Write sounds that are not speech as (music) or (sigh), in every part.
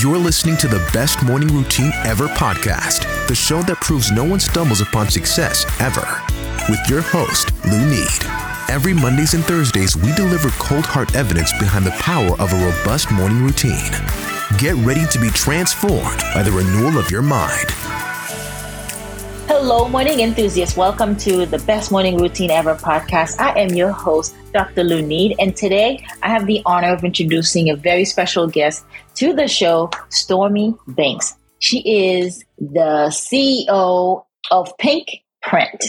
You're listening to the Best Morning Routine Ever podcast, the show that proves no one stumbles upon success ever. With your host, Lou Need. Every Mondays and Thursdays, we deliver cold hard evidence behind the power of a robust morning routine. Get ready to be transformed by the renewal of your mind. Hello, morning enthusiasts. Welcome to the Best Morning Routine Ever podcast. I am your host, Dr. Lou Need, and today I have the honor of introducing a very special guest to the show, Stormy Banks. She is the CEO of Pink Print.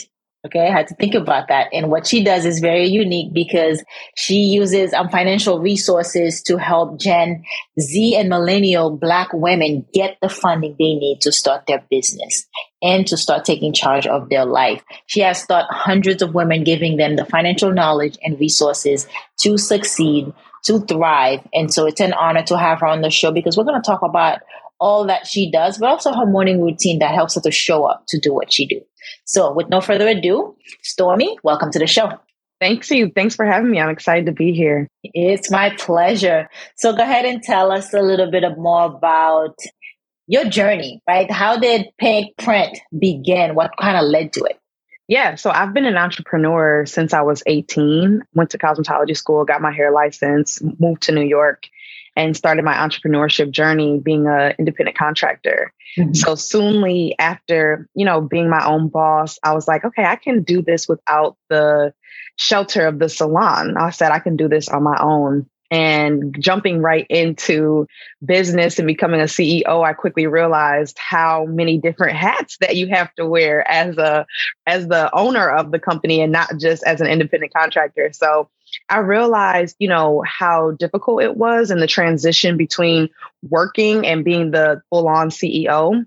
Okay, I had to think about that. And what she does is very unique because she uses um, financial resources to help Gen Z and millennial Black women get the funding they need to start their business and to start taking charge of their life. She has taught hundreds of women, giving them the financial knowledge and resources to succeed, to thrive. And so it's an honor to have her on the show because we're going to talk about all that she does, but also her morning routine that helps her to show up to do what she do. So with no further ado, Stormy, welcome to the show. Thanks you. Thanks for having me. I'm excited to be here. It's my pleasure. So go ahead and tell us a little bit more about your journey, right? How did Pink Print begin? What kind of led to it? Yeah, so I've been an entrepreneur since I was 18. Went to cosmetology school, got my hair license, moved to New York, and started my entrepreneurship journey being an independent contractor. Mm-hmm. So soonly after, you know, being my own boss, I was like, okay, I can do this without the shelter of the salon. I said I can do this on my own and jumping right into business and becoming a CEO, I quickly realized how many different hats that you have to wear as a as the owner of the company and not just as an independent contractor. So I realized, you know, how difficult it was in the transition between working and being the full-on CEO.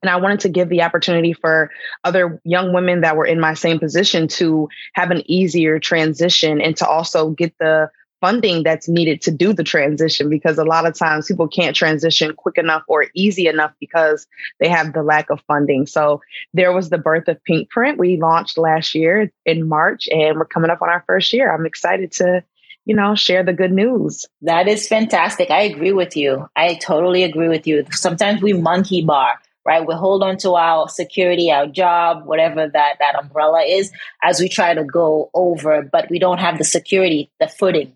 And I wanted to give the opportunity for other young women that were in my same position to have an easier transition and to also get the funding that's needed to do the transition because a lot of times people can't transition quick enough or easy enough because they have the lack of funding. So there was the birth of Pink Print. We launched last year in March and we're coming up on our first year. I'm excited to you know, share the good news. That is fantastic. I agree with you. I totally agree with you. Sometimes we monkey bar, right? We hold on to our security, our job, whatever that, that umbrella is as we try to go over, but we don't have the security, the footing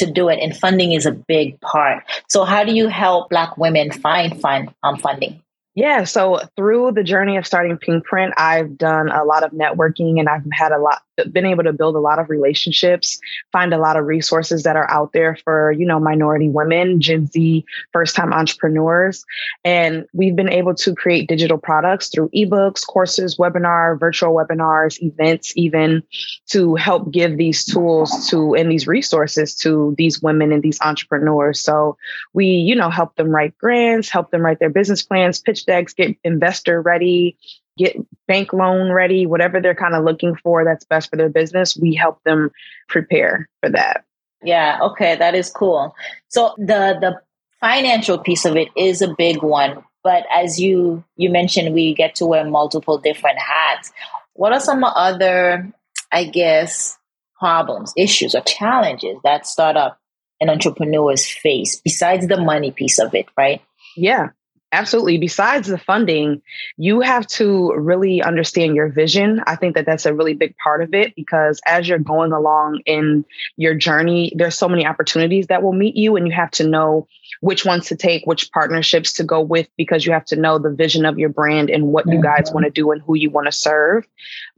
to do it, and funding is a big part. So, how do you help Black women find fund um, funding? Yeah, so through the journey of starting Pink Print, I've done a lot of networking and I've had a lot been able to build a lot of relationships, find a lot of resources that are out there for, you know, minority women, Gen Z, first time entrepreneurs. And we've been able to create digital products through ebooks, courses, webinar, virtual webinars, events, even to help give these tools to and these resources to these women and these entrepreneurs. So we, you know, help them write grants, help them write their business plans, pitch decks, get investor ready, get bank loan ready, whatever they're kind of looking for that's best for their business, we help them prepare for that. Yeah, okay, that is cool. So the the financial piece of it is a big one, but as you you mentioned we get to wear multiple different hats. What are some other I guess problems, issues or challenges that startup and entrepreneurs face besides the money piece of it, right? Yeah. Absolutely. Besides the funding, you have to really understand your vision. I think that that's a really big part of it because as you're going along in your journey, there's so many opportunities that will meet you, and you have to know which ones to take, which partnerships to go with, because you have to know the vision of your brand and what you guys mm-hmm. want to do and who you want to serve.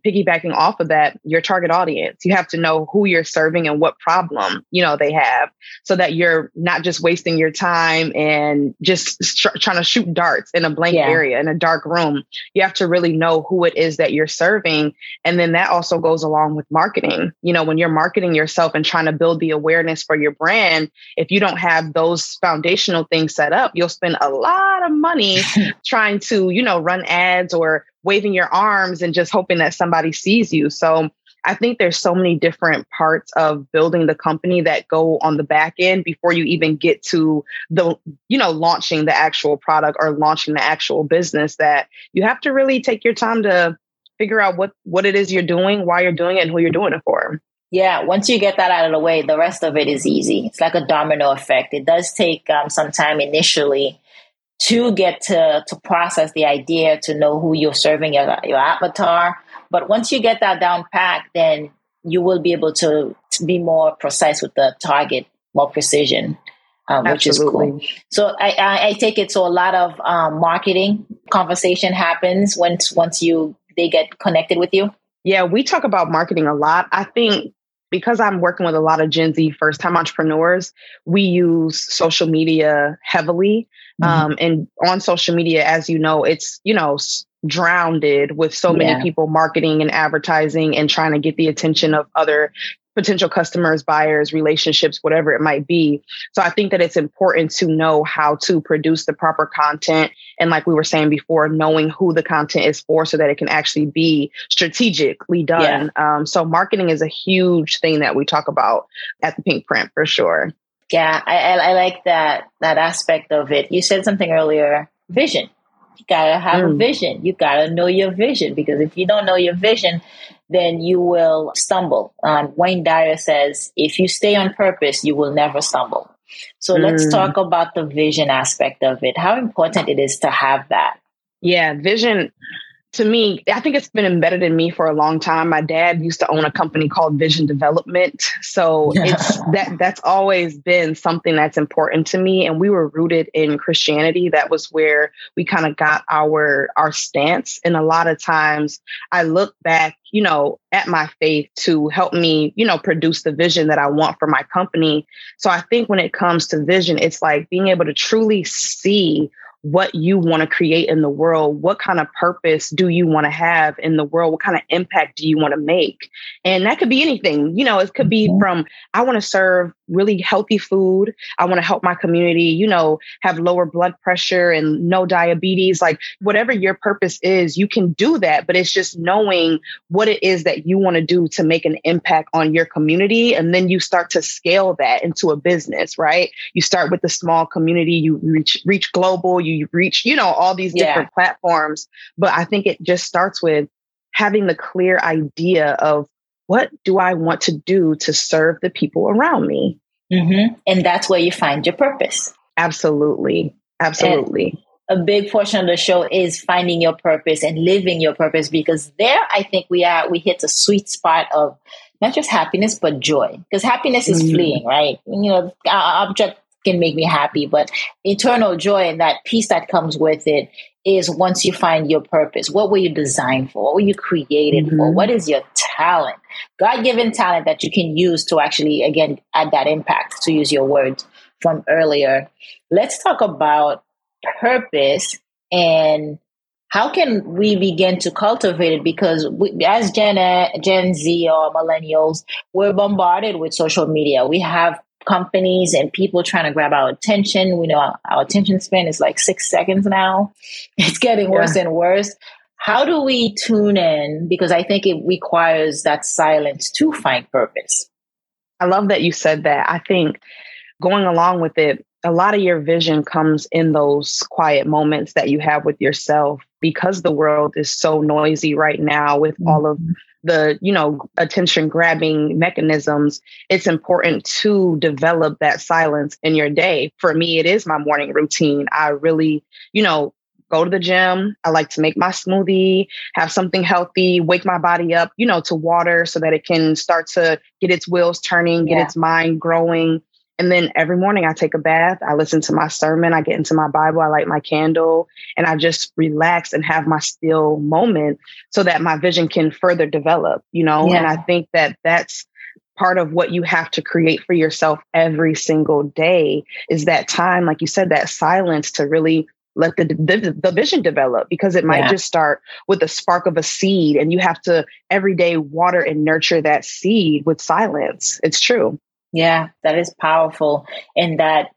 Piggybacking off of that, your target audience, you have to know who you're serving and what problem, you know, they have so that you're not just wasting your time and just st- trying to shoot darts in a blank yeah. area in a dark room. You have to really know who it is that you're serving. And then that also goes along with marketing. You know, when you're marketing yourself and trying to build the awareness for your brand, if you don't have those foundations foundational things set up, you'll spend a lot of money (laughs) trying to, you know, run ads or waving your arms and just hoping that somebody sees you. So I think there's so many different parts of building the company that go on the back end before you even get to the, you know, launching the actual product or launching the actual business that you have to really take your time to figure out what what it is you're doing, why you're doing it, and who you're doing it for. Yeah, once you get that out of the way, the rest of it is easy. It's like a domino effect. It does take um, some time initially to get to to process the idea to know who you're serving your, your avatar. But once you get that down pat then you will be able to, to be more precise with the target more precision um, which is cool. So I, I, I, take it so a lot of um, marketing conversation happens once once you they get connected with you? Yeah we talk about marketing a lot. I think because I'm working with a lot of Gen Z first time entrepreneurs, we use social media heavily. Mm-hmm. Um, and on social media, as you know, it's, you know, drowned with so many yeah. people marketing and advertising and trying to get the attention of other potential customers, buyers, relationships, whatever it might be. So I think that it's important to know how to produce the proper content. And like we were saying before, knowing who the content is for so that it can actually be strategically done. Yeah. Um, so marketing is a huge thing that we talk about at the Pink Print for sure. Yeah, I, I like that that aspect of it. You said something earlier, vision. You gotta have mm. a vision. You gotta know your vision because if you don't know your vision, then you will stumble. Um, Wayne Dyer says, if you stay on purpose, you will never stumble. So mm. let's talk about the vision aspect of it, how important it is to have that. Yeah, vision to me, I think it's been embedded in me for a long time. My dad used to own a company called Vision Development. So yeah. it's that that's always been something that's important to me. And we were rooted in Christianity. That was where we kind of got our our stance. And a lot of times I look back, you know, at my faith to help me, you know, produce the vision that I want for my company. So I think when it comes to vision, it's like being able to truly see what you want to create in the world. What kind of purpose do you want to have in the world? What kind of impact do you want to make? And that could be anything. You know, it could be mm-hmm. from I want to serve really healthy food. I want to help my community, you know, have lower blood pressure and no diabetes. Like whatever your purpose is, you can do that. But it's just knowing what it is that you want to do to make an impact on your community. And then you start to scale that into a business, right? You start with the small community, you reach reach global, you you reach, you know, all these different yeah. platforms. But I think it just starts with having the clear idea of what do I want to do to serve the people around me? Mm-hmm. And that's where you find your purpose. Absolutely. Absolutely. And a big portion of the show is finding your purpose and living your purpose because there I think we are we hit the sweet spot of not just happiness but joy because happiness is mm-hmm. fleeting right you know object can make me happy. But eternal joy and that peace that comes with it is once you find your purpose. What were you designed for? What were you created mm-hmm. for? What is your talent? God given talent that you can use to actually, again, add that impact, to use your words from earlier. Let's talk about purpose and how can we begin to cultivate it? Because we, as Gen, Gen Z or millennials, we're bombarded with social media. We have companies and people trying to grab our attention. We know our, our attention span is like six seconds now. (laughs) It's getting worse yeah. and worse. How do we tune in? Because I think it requires that silence to find purpose. I love that you said that. I think going along with it, a lot of your vision comes in those quiet moments that you have with yourself because the world is so noisy right now with mm-hmm. all of the you know attention grabbing mechanisms it's important to develop that silence in your day for me it is my morning routine i really you know go to the gym i like to make my smoothie have something healthy wake my body up you know to water so that it can start to get its wheels turning get yeah. its mind growing and then every morning I take a bath, I listen to my sermon, I get into my Bible, I light my candle, and I just relax and have my still moment so that my vision can further develop, you know? Yeah. And I think that that's part of what you have to create for yourself every single day is that time, like you said, that silence to really let the, the, the vision develop because it might yeah. just start with a spark of a seed and you have to every day water and nurture that seed with silence. It's true. Yeah, that is powerful. And that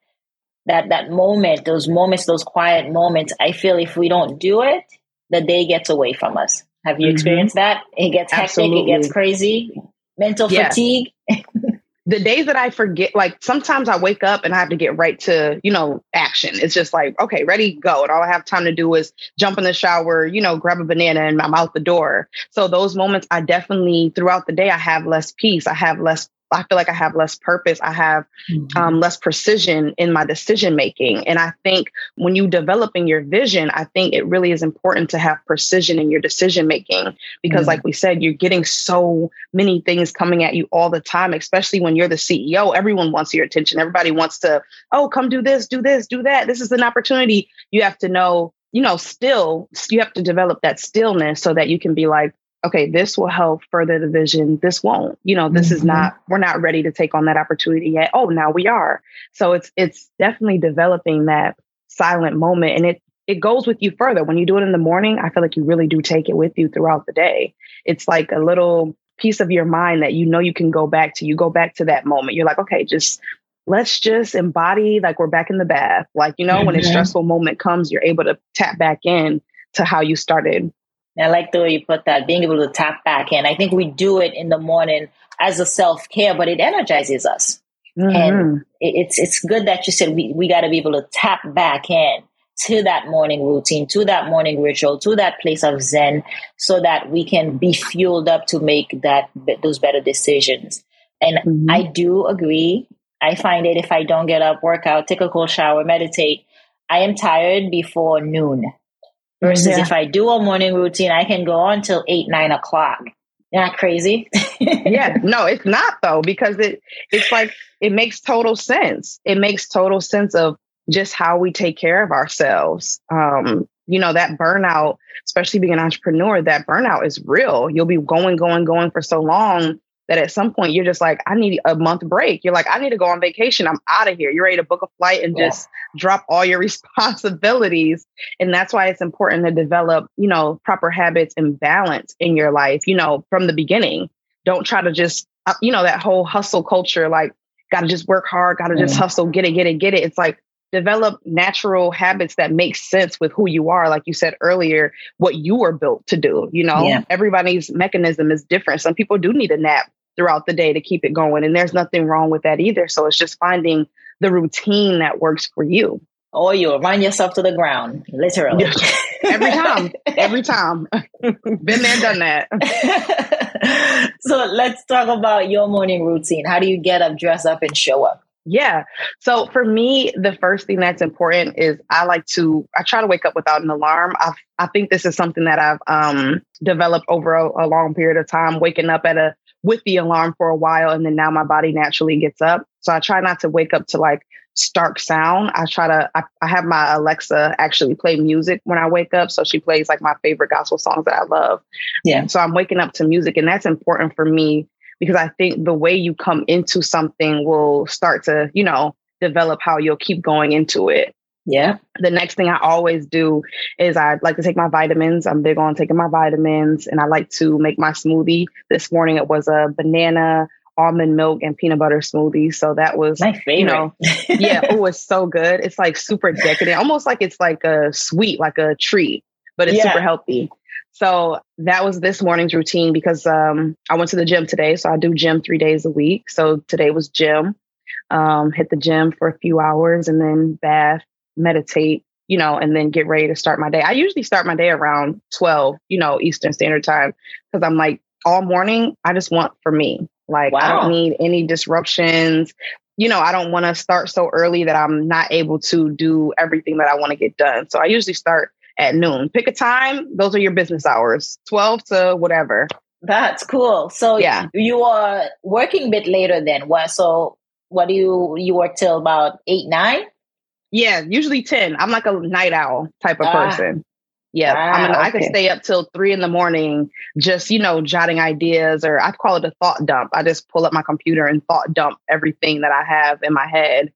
that that moment, those moments, those quiet moments, I feel if we don't do it, the day gets away from us. Have you mm-hmm. experienced that? It gets Absolutely. hectic, it gets crazy, mental yeah. fatigue. (laughs) the days that I forget, like sometimes I wake up and I have to get right to, you know, action. It's just like, okay, ready, go. And all I have time to do is jump in the shower, you know, grab a banana and I'm out the door. So those moments I definitely throughout the day I have less peace. I have less I feel like I have less purpose. I have mm-hmm. um, less precision in my decision making. And I think when you developing your vision, I think it really is important to have precision in your decision making because, mm-hmm. like we said, you're getting so many things coming at you all the time, especially when you're the CEO. Everyone wants your attention. Everybody wants to, oh, come do this, do this, do that. This is an opportunity. You have to know you know, still, you have to develop that stillness so that you can be like, okay, this will help further the vision. This won't. You know, this mm-hmm. is not, we're not ready to take on that opportunity yet. Oh, now we are. So it's it's definitely developing that silent moment. And it it goes with you further. When you do it in the morning, I feel like you really do take it with you throughout the day. It's like a little piece of your mind that you know you can go back to. You go back to that moment. You're like, okay, just let's just embody like we're back in the bath. Like, you know, mm-hmm. when a mm-hmm. stressful moment comes, you're able to tap back in to how you started I like the way you put that, being able to tap back in. I think we do it in the morning as a self care, but it energizes us. Mm-hmm. And it's it's good that you said we, we got to be able to tap back in to that morning routine, to that morning ritual, to that place of Zen, so that we can be fueled up to make that those better decisions. And mm-hmm. I do agree. I find it if I don't get up, work out, take a cold shower, meditate, I am tired before noon. Versus yeah. if I do a morning routine, I can go on till eight, nine o'clock. Not crazy. (laughs) yeah, no, it's not though, because it it's like it makes total sense. It makes total sense of just how we take care of ourselves. Um, you know, that burnout, especially being an entrepreneur, that burnout is real. You'll be going, going, going for so long that at some point you're just like, I need a month break. You're like, I need to go on vacation. I'm out of here. You're ready to book a flight and yeah. just drop all your (laughs) responsibilities. And that's why it's important to develop, you know, proper habits and balance in your life, you know, from the beginning. Don't try to just, uh, you know, that whole hustle culture, like, got to just work hard, got to just hustle, get it, get it, get it. It's like, develop natural habits that make sense with who you are like you said earlier what you were built to do you know yeah. everybody's mechanism is different some people do need a nap throughout the day to keep it going. And there's nothing wrong with that either. So it's just finding the routine that works for you. Or you'll run yourself to the ground, literally. every time. Every time. Been there, done that. (laughs) so let's talk about your morning routine. How do you get up, dress up, and show up? Yeah. So for me, the first thing that's important is I like to I try to wake up without an alarm. I I think this is something that I've um, developed over a, a long period of time. Waking up at a with the alarm for a while and then now my body naturally gets up. So I try not to wake up to like stark sound. I try to, I, I, have my Alexa actually play music when I wake up. So she plays like my favorite gospel songs that I love. Yeah. So I'm waking up to music and that's important for me because I think the way you come into something will start to, you know, develop how you'll keep going into it. Yeah. The next thing I always do is I like to take my vitamins. I'm big on taking my vitamins and I like to make my smoothie. This morning it was a banana, almond milk, and peanut butter smoothie. So that was my favorite. You know, (laughs) yeah, it was so good. It's like super decadent, almost like it's like a sweet, like a treat, but it's yeah. super healthy. So that was this morning's routine because um, I went to the gym today. So I do gym three days a week. So today was gym. Um, hit the gym for a few hours and then bath, meditate, you know, and then get ready to start my day. I usually start my day around 12, you know, Eastern Standard Time because I'm like all morning, I just want for me. Like wow. I don't need any disruptions. You know, I don't want to start so early that I'm not able to do everything that I want to get done. So I usually start at noon. Pick a time, those are your business hours, 12 to whatever. That's cool. So yeah. you are working a bit later then. What so what do you you work till about eight, nine? Yeah, usually 10. I'm like a night owl type of ah. person. Yeah, ah, I mean, okay. I could stay up till three in the morning, just you know, jotting ideas, or I call it a thought dump. I just pull up my computer and thought dump everything that I have in my head,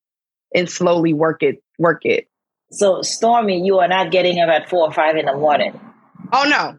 and slowly work it, work it. So, Stormy, you are not getting up at four or five in the morning. Oh no,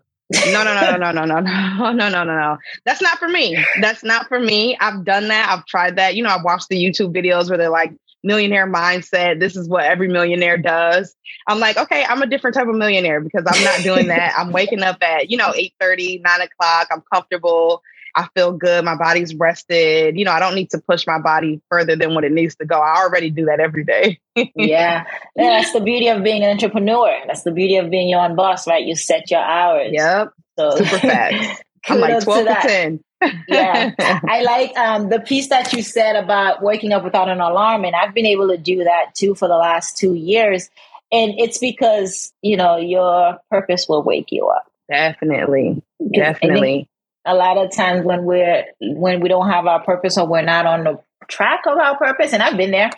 no, no, no, no, no, no, no, (laughs) oh, no, no, no, no. That's not for me. That's not for me. I've done that. I've tried that. You know, I've watched the YouTube videos where they're like, millionaire mindset. This is what every millionaire does. I'm like, okay, I'm a different type of millionaire because I'm not doing that. I'm waking up at, you know, 8 30, 9 o'clock. I'm comfortable. I feel good. My body's rested. You know, I don't need to push my body further than what it needs to go. I already do that every day. (laughs) yeah. That's the beauty of being an entrepreneur. That's the beauty of being your own boss, right? You set your hours. Yep. So (laughs) super fast. I'm like 12 to, to 10. yeah. (laughs) I like um, the piece that you said about waking up without an alarm. And I've been able to do that too for the last two years. And it's because, you know, your purpose will wake you up. Definitely. Definitely. A lot of times when we're when we don't have our purpose or we're not on the track of our purpose, and I've been there,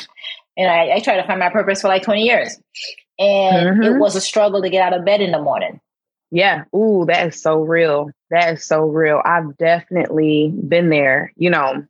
and I, I try to find my purpose for like 20 years. And mm-hmm. it was a struggle to get out of bed in the morning. Yeah. Ooh, that is so real. That is so real. I've definitely been there, you know,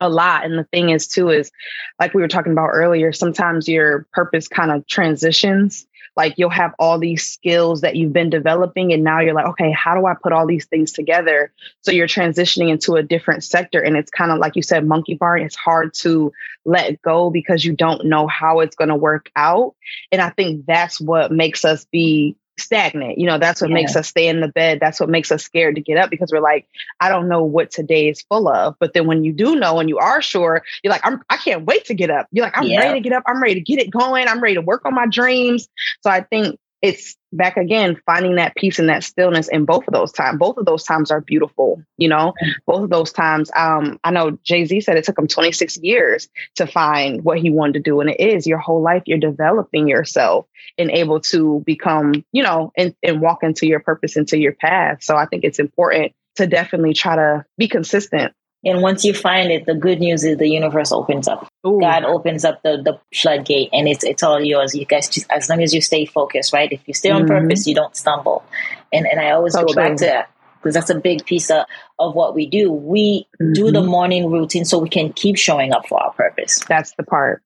a lot. And the thing is, too, is like we were talking about earlier, sometimes your purpose kind of transitions. Like you'll have all these skills that you've been developing, and now you're like, okay, how do I put all these things together? So you're transitioning into a different sector. And it's kind of like you said, monkey bar, it's hard to let go because you don't know how it's going to work out. And I think that's what makes us be stagnant. You know, that's what yeah. makes us stay in the bed. That's what makes us scared to get up because we're like, I don't know what today is full of. But then when you do know and you are sure, you're like, I'm I can't wait to get up. You're like, I'm yeah. ready to get up. I'm ready to get it going. I'm ready to work on my dreams. So I think it's back again finding that peace and that stillness in both of those times both of those times are beautiful you know? Both of those times um, i know jay-z said it took him 26 years to find what he wanted to do and it is. Your whole life you're developing yourself and able to become you know and, and walk into your purpose into your path. So i think it's important to definitely try to be consistent and once you find it, the good news is the universe opens up. Ooh. God opens up the, the floodgate and it's it's all yours. You guys just as long as you stay focused, right? If you stay on mm-hmm. purpose, you don't stumble. And and I always so go true. back to that because that's a big piece of, of what we do. We mm-hmm. do the mm-hmm. morning routine so we can keep showing up for our purpose. That's the part.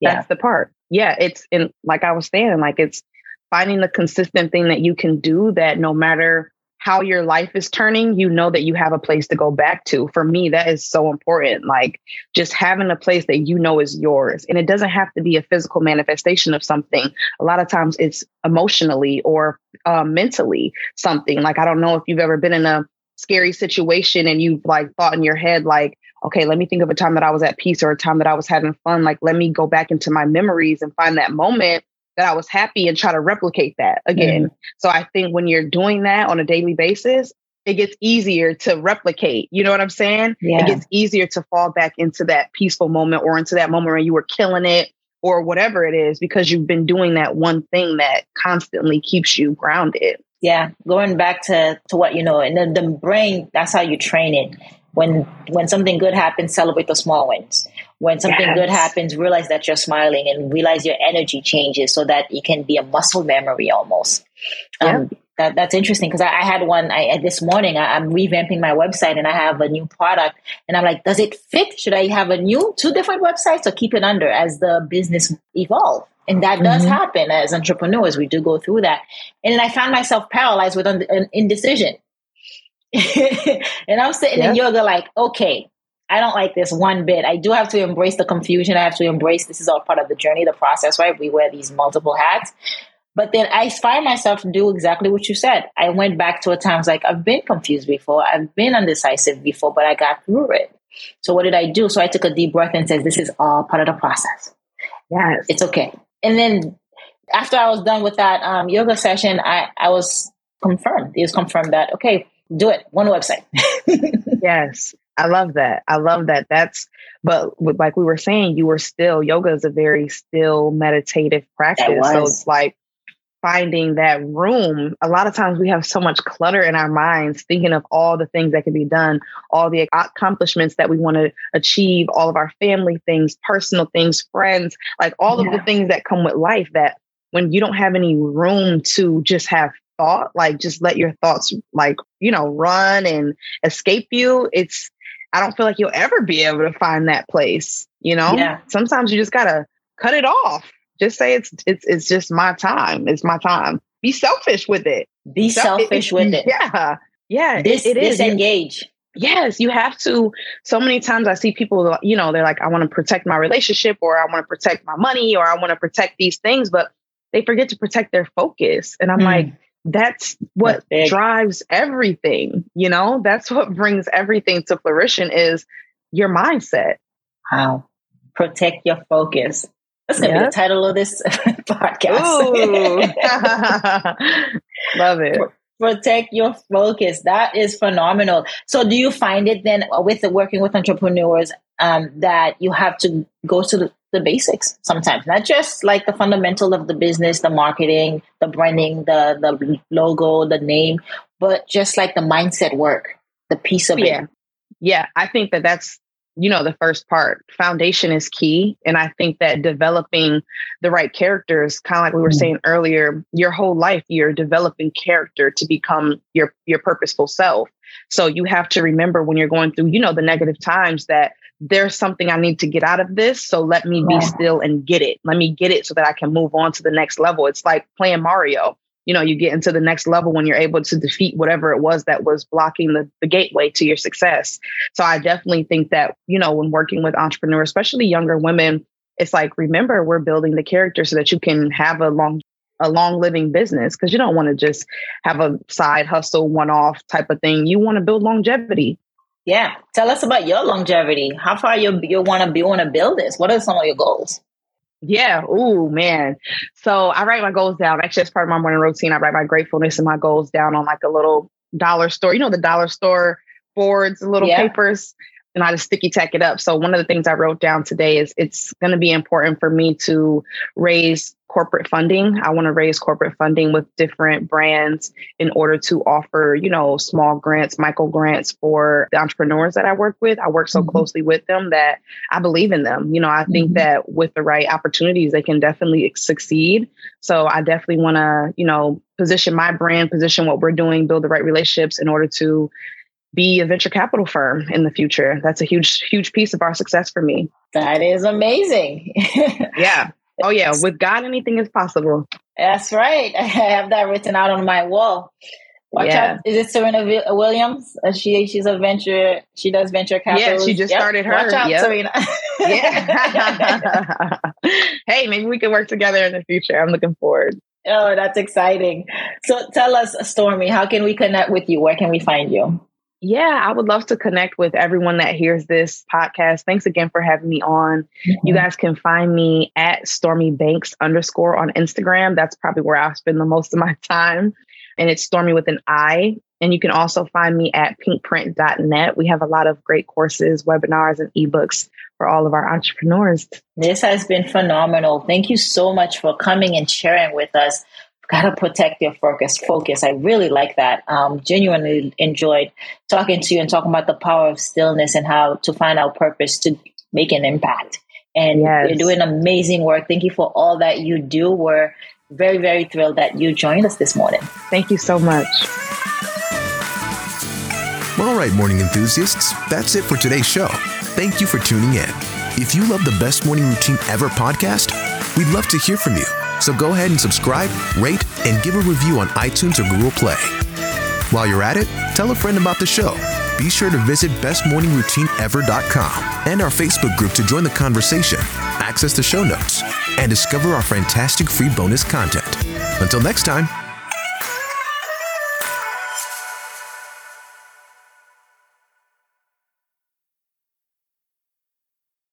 Yeah. That's the part. Yeah, it's in like I was saying, like it's finding the consistent thing that you can do that no matter how your life is turning, you know that you have a place to go back to. For me, that is so important. Like just having a place that you know is yours. And it doesn't have to be a physical manifestation of something. A lot of times it's emotionally or uh, mentally something. Like, I don't know if you've ever been in a scary situation and you've like thought in your head, like, okay, let me think of a time that I was at peace or a time that I was having fun. Like, let me go back into my memories and find that moment that I was happy and try to replicate that again. Mm-hmm. So I think when you're doing that on a daily basis, it gets easier to replicate. You know what I'm saying? Yeah. It gets easier to fall back into that peaceful moment or into that moment where you were killing it or whatever it is because you've been doing that one thing that constantly keeps you grounded. Yeah, going back to to what you know, and then the brain, that's how you train it. When when something good happens, celebrate the small wins when something yes. good happens, realize that you're smiling and realize your energy changes so that it can be a muscle memory almost. Yeah. Um, that, that's interesting because I, I, had one I, this morning. I, am revamping my website and I have a new product, and I'm like, does it fit? Should I have a new two different websites or keep it under as the business evolve? And that mm-hmm. does happen as entrepreneurs. We do go through that, and then I found myself paralyzed with an indecision. (laughs) and I'm sitting yeah. in yoga like, okay, I don't like this one bit. I do have to embrace the confusion. I have to embrace this is all part of the journey, the process, right? We wear these multiple hats. But then I find myself to do exactly what you said. I went back to a times like I've been confused before, I've been undecisive before, but I got through it. So what did I do? So I took a deep breath and said, This is all part of the process. Yes. It's okay. And then after I was done with that um, yoga session, I, I was confirmed. It was confirmed that, okay, do it. One website. (laughs) yes. I love that. I love that. That's, but like we were saying, you were still, yoga is a very still meditative practice. So it's like finding that room. A lot of times we have so much clutter in our minds, thinking of all the things that can be done, all the accomplishments that we want to achieve, all of our family things, personal things, friends, like all yeah. of the things that come with life that when you don't have any room to just have thought, like just let your thoughts like, you know, run and escape you, it's I don't feel like you'll ever be able to find that place. You know, yeah. sometimes you just gotta cut it off. Just say it's it's it's just my time. It's my time. Be selfish with it. Be selfish with it. Yeah, yeah. This, it, it is engage. Yes, you have to. So many times I see people, you know, they're like, I want to protect my relationship or I want to protect my money or I want to protect these things, but they forget to protect their focus. And I'm mm. like, that's what that's drives everything you know? That's what brings everything to fruition is your mindset. Wow. Protect your focus. That's gonna yep. be the title of this (laughs) podcast. (laughs) Love it. Protect your focus. That is phenomenal. So, do you find it then with the working with entrepreneurs um, that you have to go to the, the basics sometimes, not just like the fundamental of the business, the marketing, the branding, the the logo, the name, but just like the mindset work, the piece of yeah. it. Yeah, I think that that's you know the first part foundation is key and i think that developing the right characters kind of like we were mm-hmm. saying earlier your whole life you're developing character to become your your purposeful self so you have to remember when you're going through you know the negative times that there's something i need to get out of this so let me be still and get it. Let me get it so that i can move on to the next level. It's like playing mario. You know you get into the next level when you're able to defeat whatever it was that was blocking the, the gateway to your success. So i definitely think that you know when working with entrepreneurs especially younger women it's like remember we're building the character so that you can have a long a long living business because you don't want to just have a side hustle one off type of thing. You want to build longevity yeah tell us about your longevity how far you you want to be want to build this what are some of your goals yeah. Oh man. So I write my goals down. Actually, as part of my morning routine, I write my gratefulness and my goals down on like a little dollar store. You know, the dollar store boards, little yeah. papers, and I just sticky tack it up. So one of the things I wrote down today is it's going to be important for me to raise corporate funding. I want to raise corporate funding with different brands in order to offer, you know, small grants, micro grants for the entrepreneurs that I work with. I work so mm-hmm. closely with them that I believe in them. You know, I think mm-hmm. that with the right opportunities, they can definitely succeed. So I definitely want to, you know, position my brand, position what we're doing, build the right relationships in order to be a venture capital firm in the future. That's a huge, huge piece of our success for me. That is amazing. (laughs) yeah. Oh yeah, with God, anything is possible. That's right. (laughs) I have that written out on my wall. Watch yeah. out. Is it Serena Williams? Uh, she she's a venture. She does venture capital. Yeah, she just yep. started her. Watch out, yep. Serena. (laughs) yeah. (laughs) hey, maybe we can work together in the future. I'm looking forward. Oh, that's exciting. So tell us, Stormy, how can we connect with you? Where can we find you? Yeah, I would love to connect with everyone that hears this podcast. Thanks again for having me on. Mm-hmm. You guys can find me at Stormy Banks underscore on Instagram. That's probably where I spend the most of my time. And it's Stormy with an I. And you can also find me at pinkprint.net. We have a lot of great courses, webinars, and ebooks for all of our entrepreneurs. This has been phenomenal. Thank you so much for coming and sharing with us gotta protect your focus. Focus. I really like that. Um, genuinely enjoyed talking to you and talking about the power of stillness and how to find our purpose to make an impact. And yes. you're doing amazing work. Thank you for all that you do. We're very, very thrilled that you joined us this morning. Thank you so much. All right, morning enthusiasts, that's it for today's show. Thank you for tuning in. If you love the Best Morning Routine Ever podcast, we'd love to hear from you so go ahead and subscribe, rate, and give a review on iTunes or Google Play. While you're at it, tell a friend about the show. Be sure to visit bestmorningroutineever.com and our Facebook group to join the conversation, access the show notes, and discover our fantastic free bonus content. Until next time,